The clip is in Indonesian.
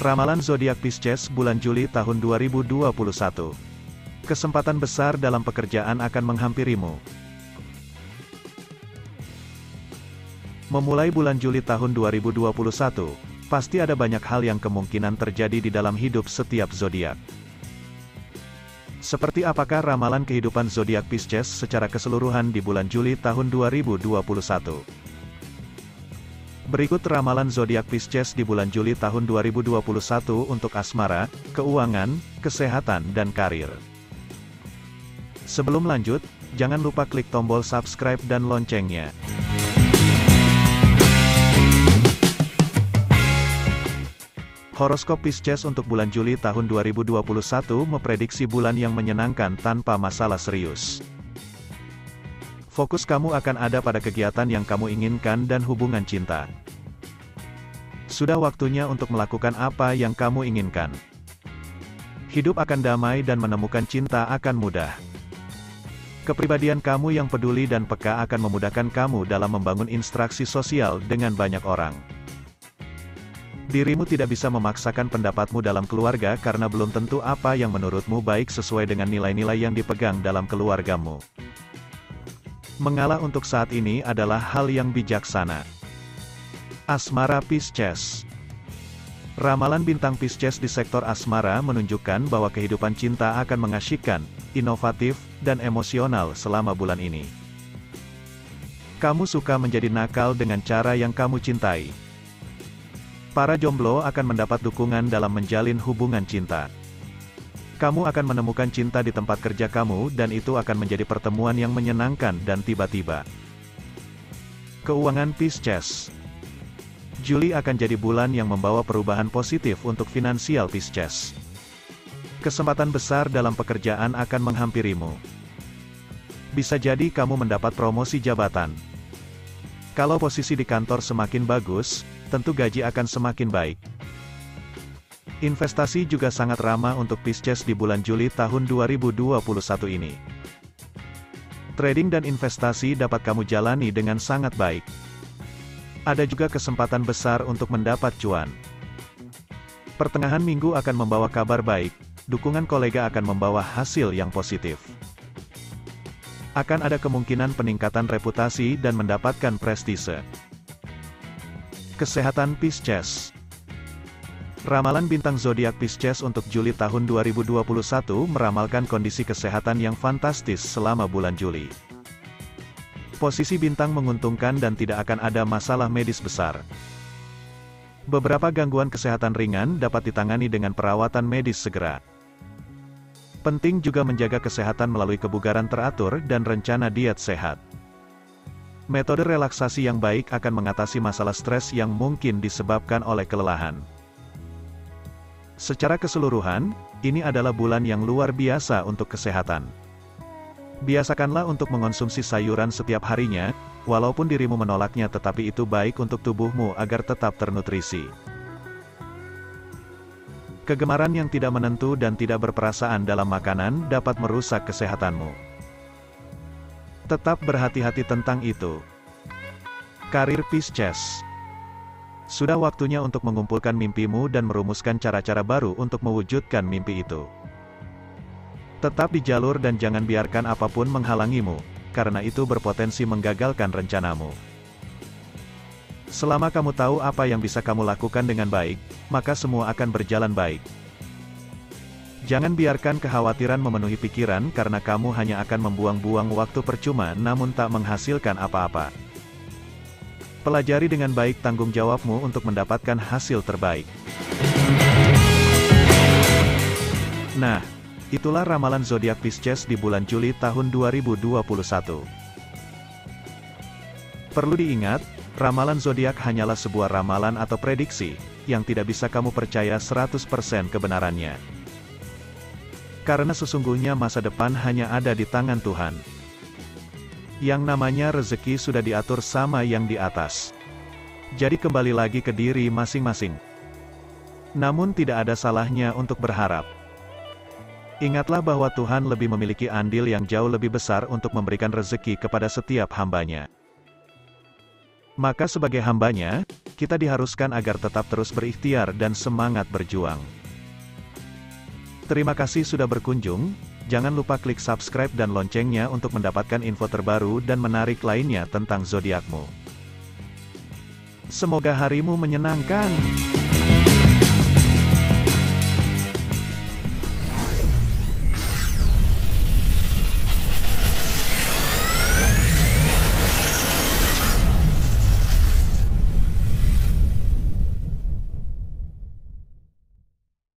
Ramalan zodiak Pisces bulan Juli tahun 2021. Kesempatan besar dalam pekerjaan akan menghampirimu. Memulai bulan Juli tahun 2021, pasti ada banyak hal yang kemungkinan terjadi di dalam hidup setiap zodiak. Seperti apakah ramalan kehidupan zodiak Pisces secara keseluruhan di bulan Juli tahun 2021? Berikut ramalan zodiak Pisces di bulan Juli tahun 2021 untuk asmara, keuangan, kesehatan dan karir. Sebelum lanjut, jangan lupa klik tombol subscribe dan loncengnya. Horoskop Pisces untuk bulan Juli tahun 2021 memprediksi bulan yang menyenangkan tanpa masalah serius. Fokus kamu akan ada pada kegiatan yang kamu inginkan dan hubungan cinta. Sudah waktunya untuk melakukan apa yang kamu inginkan. Hidup akan damai dan menemukan cinta akan mudah. Kepribadian kamu yang peduli dan peka akan memudahkan kamu dalam membangun interaksi sosial dengan banyak orang. Dirimu tidak bisa memaksakan pendapatmu dalam keluarga karena belum tentu apa yang menurutmu baik sesuai dengan nilai-nilai yang dipegang dalam keluargamu. Mengalah untuk saat ini adalah hal yang bijaksana. Asmara Pisces Ramalan bintang Pisces di sektor asmara menunjukkan bahwa kehidupan cinta akan mengasyikkan, inovatif, dan emosional selama bulan ini. Kamu suka menjadi nakal dengan cara yang kamu cintai. Para jomblo akan mendapat dukungan dalam menjalin hubungan cinta. Kamu akan menemukan cinta di tempat kerja kamu dan itu akan menjadi pertemuan yang menyenangkan dan tiba-tiba. Keuangan Pisces Juli akan jadi bulan yang membawa perubahan positif untuk finansial Pisces. Kesempatan besar dalam pekerjaan akan menghampirimu. Bisa jadi kamu mendapat promosi jabatan. Kalau posisi di kantor semakin bagus, tentu gaji akan semakin baik. Investasi juga sangat ramah untuk Pisces di bulan Juli tahun 2021 ini. Trading dan investasi dapat kamu jalani dengan sangat baik. Ada juga kesempatan besar untuk mendapat cuan. Pertengahan minggu akan membawa kabar baik, dukungan kolega akan membawa hasil yang positif. Akan ada kemungkinan peningkatan reputasi dan mendapatkan prestise. Kesehatan Pisces Ramalan bintang zodiak Pisces untuk Juli tahun 2021 meramalkan kondisi kesehatan yang fantastis selama bulan Juli. Posisi bintang menguntungkan dan tidak akan ada masalah medis besar. Beberapa gangguan kesehatan ringan dapat ditangani dengan perawatan medis segera. Penting juga menjaga kesehatan melalui kebugaran teratur dan rencana diet sehat. Metode relaksasi yang baik akan mengatasi masalah stres yang mungkin disebabkan oleh kelelahan. Secara keseluruhan, ini adalah bulan yang luar biasa untuk kesehatan. Biasakanlah untuk mengonsumsi sayuran setiap harinya, walaupun dirimu menolaknya tetapi itu baik untuk tubuhmu agar tetap ternutrisi. Kegemaran yang tidak menentu dan tidak berperasaan dalam makanan dapat merusak kesehatanmu. Tetap berhati-hati tentang itu. Karir Pisces sudah waktunya untuk mengumpulkan mimpimu dan merumuskan cara-cara baru untuk mewujudkan mimpi itu. Tetap di jalur dan jangan biarkan apa pun menghalangimu, karena itu berpotensi menggagalkan rencanamu. Selama kamu tahu apa yang bisa kamu lakukan dengan baik, maka semua akan berjalan baik. Jangan biarkan kekhawatiran memenuhi pikiran karena kamu hanya akan membuang-buang waktu percuma namun tak menghasilkan apa-apa. Pelajari dengan baik tanggung jawabmu untuk mendapatkan hasil terbaik. Nah, itulah ramalan zodiak Pisces di bulan Juli tahun 2021. Perlu diingat, ramalan zodiak hanyalah sebuah ramalan atau prediksi yang tidak bisa kamu percaya 100% kebenarannya. Karena sesungguhnya masa depan hanya ada di tangan Tuhan. Yang namanya rezeki sudah diatur sama yang di atas. Jadi kembali lagi ke diri masing-masing. Namun tidak ada salahnya untuk berharap. Ingatlah bahwa Tuhan lebih memiliki andil yang jauh lebih besar untuk memberikan rezeki kepada setiap hambanya. Maka sebagai hambanya, kita diharuskan agar tetap terus berikhtiar dan semangat berjuang. Terima kasih sudah berkunjung, jangan lupa klik subscribe dan loncengnya untuk mendapatkan info terbaru dan menarik lainnya tentang zodiakmu. Semoga harimu menyenangkan.